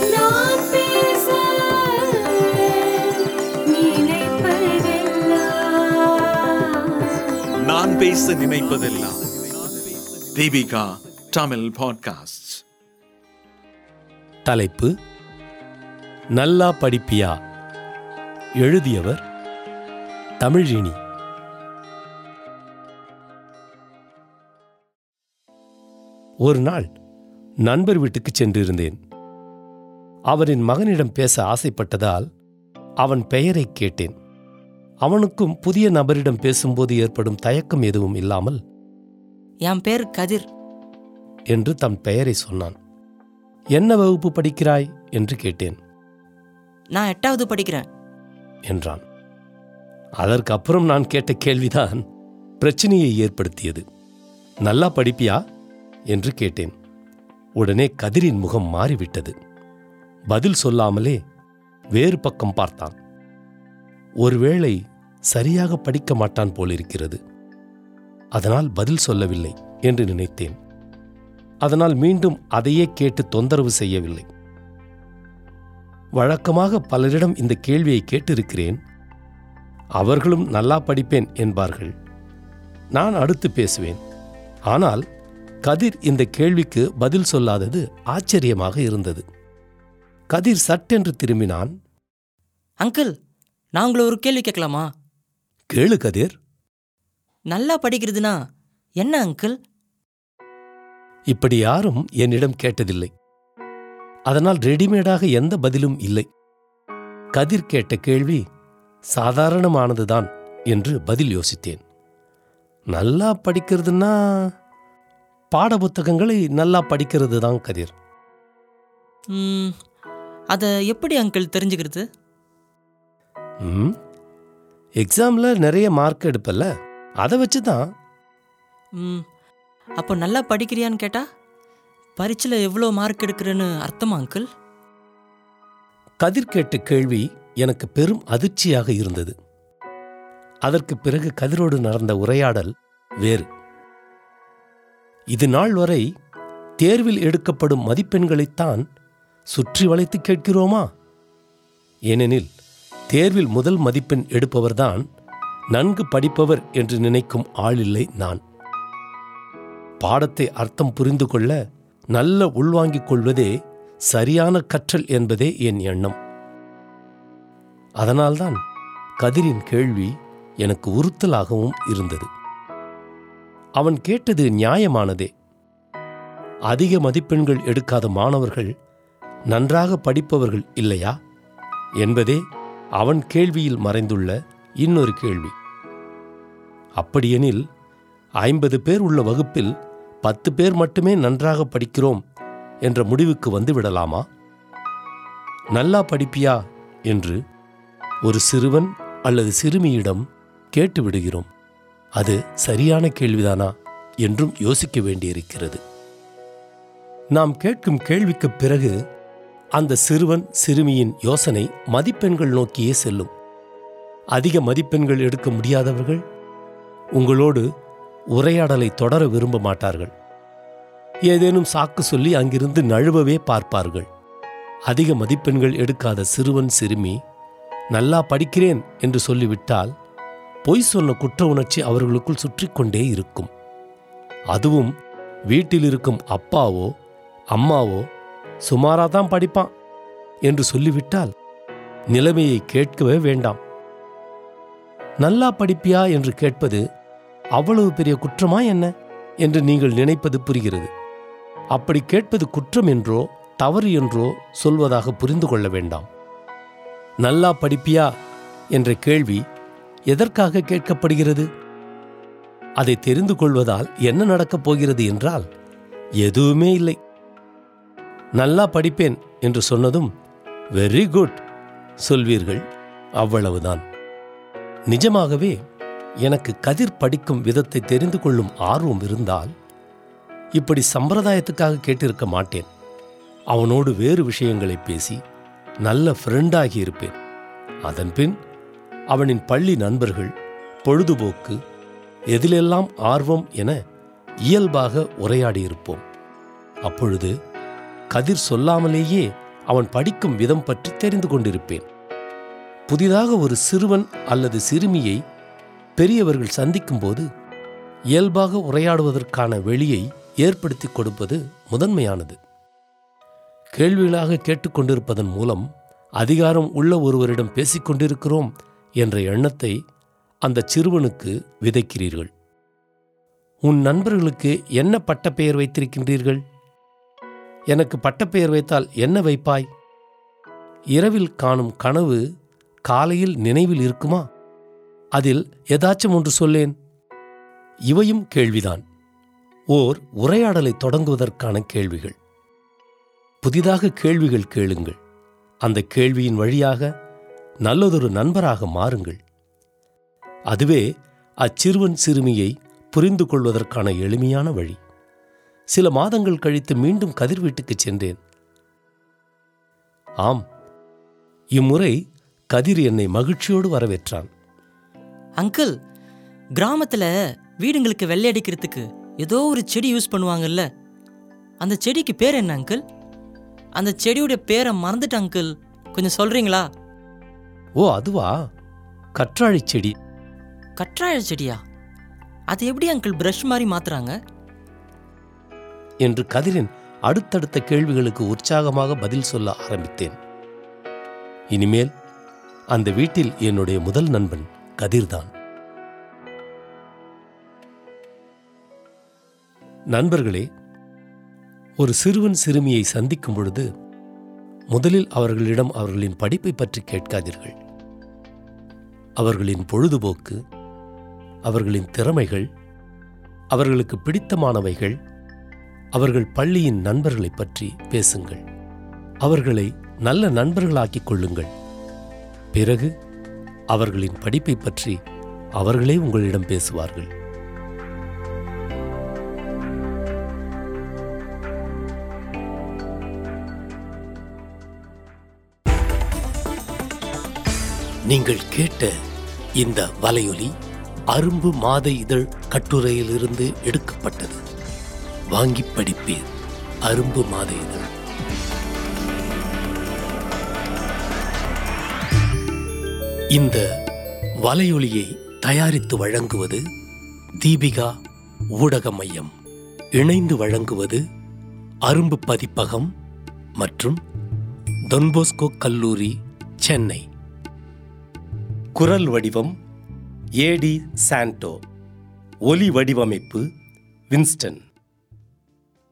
நான் பேச நினைப்பதெல்லாம். நான் பேச நினைப்பதெல்லாம். தீபிகா தமிழ் பாட்காஸ்ட் தலைப்பு நல்லா படிப்பியா? எழுதியவர் தமிழினி. ஒரு நாள் நண்பர் வீட்டுக்கு சென்றிருந்தேன். அவரின் மகனிடம் பேச ஆசைப்பட்டதால் அவன் பெயரை கேட்டேன். அவனுக்கும் புதிய நபரிடம் பேசும்போது ஏற்படும் தயக்கம் எதுவும் இல்லாமல் என் பேர் கதிர் என்று தன் பெயரை சொன்னான். என்ன வகுப்பு படிக்கிறாய்? என்று கேட்டேன். நான் எட்டாவது படிக்கிறேன் என்றான். அதற்கு அப்புறம் நான் கேட்ட கேள்விதான் பிரச்சனையை ஏற்படுத்தியது. நல்லா படிப்பியா? என்று கேட்டேன். உடனே கதிரின் முகம் மாறிவிட்டது. பதில் சொல்லாமலே வேறு பக்கம் பார்த்தான். ஒருவேளை சரியாக படிக்க மாட்டான் போலிருக்கிறது. அதனால் பதில் சொல்லவில்லை என்று நினைத்தேன். அதனால் மீண்டும் அதையே கேட்டு தொந்தரவு செய்யவில்லை. வழக்கமாக பலரிடம் இந்த கேள்வியை கேட்டிருக்கிறேன். அவர்களும் நல்லா படிப்பேன் என்பார்கள். நான் அடுத்து பேசுவேன். ஆனால் கதிர் இந்த கேள்விக்கு பதில் சொல்லாதது ஆச்சரியமாக இருந்தது. கதிர் சட்டென்று திரும்பினான். அங்கிள் நான் உங்களை ஒரு கேள்வி கேட்கலாமா? கேளு கதிர். நல்லா படிக்கிறதுனா என்ன அங்கிள்? இப்படி யாரும் என்னிடம் கேட்டதில்லை. அதனால் ரெடிமேடாக எந்த பதிலும் இல்லை. கதிர் கேட்ட கேள்வி சாதாரணமானதுதான் என்று பதில் யோசித்தேன். நல்லா படிக்கிறதுன்னா பாடப்புத்தகங்களை நல்லா படிக்கிறது தான் கதிர் அதை எப்படி அங்கிள் தெரிஞ்சுக்கிறது? ம். எக்ஸாமில் நிறைய மார்க் எடுப்பல்ல? அதை வச்சு தான் ம், அப்போ நல்லா படிக்கிறியான்னு கேட்டா பரீட்சையில் எவ்வளோ மார்க் எடுக்கிறேன்னு அர்த்தமா அங்கிள் கதிர் கேட்ட கேள்வி எனக்கு பெரும் அதிர்ச்சியாக இருந்தது. அதற்கு பிறகு கதிரோடு நடந்த உரையாடல் வேறு. இது நாள் வரை தேர்வில் எடுக்கப்படும் மதிப்பெண்களைத்தான் சுற்றி வளைத்து கேட்கிறோமா? ஏனெனில் தேர்வில் முதல் மதிப்பெண் எடுப்பவர்தான் நன்கு படிப்பவர் என்று நினைக்கும் ஆளில்லை நான். பாடத்தை அர்த்தம் புரிந்து கொள்ள நல்ல உள்வாங்கிக் கொள்வதே சரியான கற்றல் என்பதே என் எண்ணம். அதனால்தான் கதிரின் கேள்வி எனக்கு உறுத்தலாகவும் இருந்தது. அவன் கேட்டது நியாயமானதே. அதிக மதிப்பெண்கள் எடுக்காத மாணவர்கள் நன்றாக படிப்பவர்கள் இல்லையா? என்பதே அவன் கேள்வியில் மறைந்துள்ள இன்னொரு கேள்வி. அப்படியெனில் ஐம்பது பேர் உள்ள வகுப்பில் பத்து பேர் மட்டுமே நன்றாக படிக்கிறோம் என்ற முடிவுக்கு வந்து விடலாமா? நல்லா படிப்பியா? என்று ஒரு சிறுவன் அல்லது சிறுமியிடம் கேட்டு விடுகிறோம். அது சரியான கேள்விதானா என்றும் யோசிக்க வேண்டியிருக்கிறது. நாம் கேட்கும் கேள்விக்குப் பிறகு அந்த சிறுவன் சிறுமியின் யோசனை மதிப்பெண்கள் நோக்கியே செல்லும். அதிக மதிப்பெண்கள் எடுக்க முடியாதவர்கள் உங்களோடு உரையாடலை தொடர விரும்ப மாட்டார்கள். ஏதேனும் சாக்கு சொல்லி அங்கிருந்து நழுவவே பார்ப்பார்கள். அதிக மதிப்பெண்கள் எடுக்காத சிறுவன் சிறுமி நல்லா படிக்கிறேன் என்று சொல்லிவிட்டால் பொய் சொன்ன குற்ற உணர்ச்சி அவர்களுக்குள் சுற்றிக் கொண்டே இருக்கும். அதுவும் வீட்டில் இருக்கும் அப்பாவோ அம்மாவோ சுமாராக தான் படிப்பான் என்று சொல்லிவிட்டால் நிலைமையை கேட்கவே வேண்டாம். நல்லா படிப்பியா? என்று கேட்பது அவ்வளவு பெரிய குற்றமா என்ன? என்று நீங்கள் நினைப்பது புரிகிறது. அப்படி கேட்பது குற்றம் என்றோ தவறு என்றோ சொல்வதாக புரிந்து கொள்ள வேண்டாம். நல்லா படிப்பியா? என்ற கேள்வி எதற்காக கேட்கப்படுகிறது? அதை தெரிந்து கொள்வதால் என்ன நடக்கப் போகிறது என்றால் எதுவுமே இல்லை. நல்லா படிப்பேன் என்று சொன்னதும் வெரி குட் சொல்வீர்கள். அவ்வளவுதான். நிஜமாகவே எனக்கு கதிர் படிக்கும் விதத்தை தெரிந்து கொள்ளும் ஆர்வம் இருந்தால் இப்படி சம்பிரதாயத்துக்காக கேட்டிருக்க மாட்டேன். அவனோடு வேறு விஷயங்களை பேசி நல்ல ஃப்ரெண்டாகி இருப்பேன். அதன்பின் அவனின் பள்ளி நண்பர்கள் பொழுதுபோக்கு எதிலெல்லாம் ஆர்வம் என இயல்பாக உரையாடியிருப்போம். அப்பொழுது கதிர் சொல்லாமலேயே அவன் படிக்கும் விதம் பற்றி தெரிந்து கொண்டிருப்பேன். புதிதாக ஒரு சிறுவன் அல்லது சிறுமியை பெரியவர்கள் சந்திக்கும்போது இயல்பாக உரையாடுவதற்கான வெளியை ஏற்படுத்தி கொடுப்பது முதன்மையானது. கேள்விகளாக கேட்டுக்கொண்டிருப்பதன் மூலம் அதிகாரம் உள்ள ஒருவரிடம் பேசிக்கொண்டிருக்கிறோம் என்ற எண்ணத்தை அந்த சிறுவனுக்கு விதைக்கிறீர்கள். உன் நண்பர்களுக்கு என்ன பட்டப்பெயர் வைத்திருக்கின்றீர்கள்? எனக்கு பட்டப்பெயர் வைத்தால் என்ன வைப்பாய்? இரவில் காணும் கனவு காலையில் நினைவில் இருக்குமா? அதில் ஏதாச்சும் ஒன்று சொல்லேன். இவையும் கேள்விதான். ஓர் உரையாடலை தொடங்குவதற்கான கேள்விகள். புதிதாக கேள்விகள் கேளுங்கள். அந்த கேள்வியின் வழியாக நல்லதொரு நண்பராக மாறுங்கள். அதுவே அச்சிறுவன் சிறுமியை புரிந்து கொள்வதற்கான எளிமையான வழி. சில மாதங்கள் கழித்து மீண்டும் கதிர் வீட்டுக்குச் சென்றேன். ஆம் இம்முறை கதிர் என்னை மகிழ்ச்சியோடு வரவேற்றான். அங்கிள் கிராமத்தில் வீடுங்களுக்கு வெள்ளை அடிக்கிறதுக்கு ஏதோ ஒரு செடி யூஸ் பண்ணுவாங்கல்ல? அந்த செடிக்கு பேர் என்ன அங்கிள்? அந்த செடியோட பேரை மறந்துட்டேன் அங்கிள். கொஞ்சம் சொல்கிறீங்களா ஓ அதுவா? கற்றாழைச் செடி. கற்றாழை செடியா? அது எப்படி அங்கிள் ப்ரஷ் மாதிரி மாத்துறாங்க? என்று கதிரின் அடுத்தடுத்த கேள்விகளுக்கு உற்சாகமாக பதில் சொல்ல ஆரம்பித்தேன். இனிமேல் அந்த வீட்டில் என்னுடைய முதல் நண்பன் கதிர்தான். நண்பர்களே ஒரு சிறுவன் சிறுமியை சந்திக்கும் பொழுது முதலில் அவர்களிடம் அவர்களின் படிப்பை பற்றி கேட்காதீர்கள். அவர்களின் பொழுதுபோக்கு அவர்களின் திறமைகள் அவர்களுக்கு பிடித்தமானவைகள் அவர்கள் பள்ளியின் நண்பர்களைப் பற்றி பேசுங்கள். அவர்களை நல்ல நண்பர்களாக்கிக் கொள்ளுங்கள். பிறகு அவர்களின் படிப்பை பற்றி அவர்களே உங்களிடம் பேசுவார்கள். நீங்கள் கேட்ட இந்த வலையொலி அரும்பு மாத இதழ் கட்டுரையிலிருந்து எடுக்கப்பட்டது. வாங்கி படிப்பீர் அரும்பு மாத இதழ் இந்த வலையொலியை தயாரித்து வழங்குவது தீபிகா ஊடக மையம். இணைந்து வழங்குவது அரும்பு பதிப்பகம் மற்றும் தொன்போஸ்கோ கல்லூரி சென்னை. குரல் வடிவம் ஏடி சாண்டோ. ஒலி வடிவமைப்பு வின்ஸ்டன்.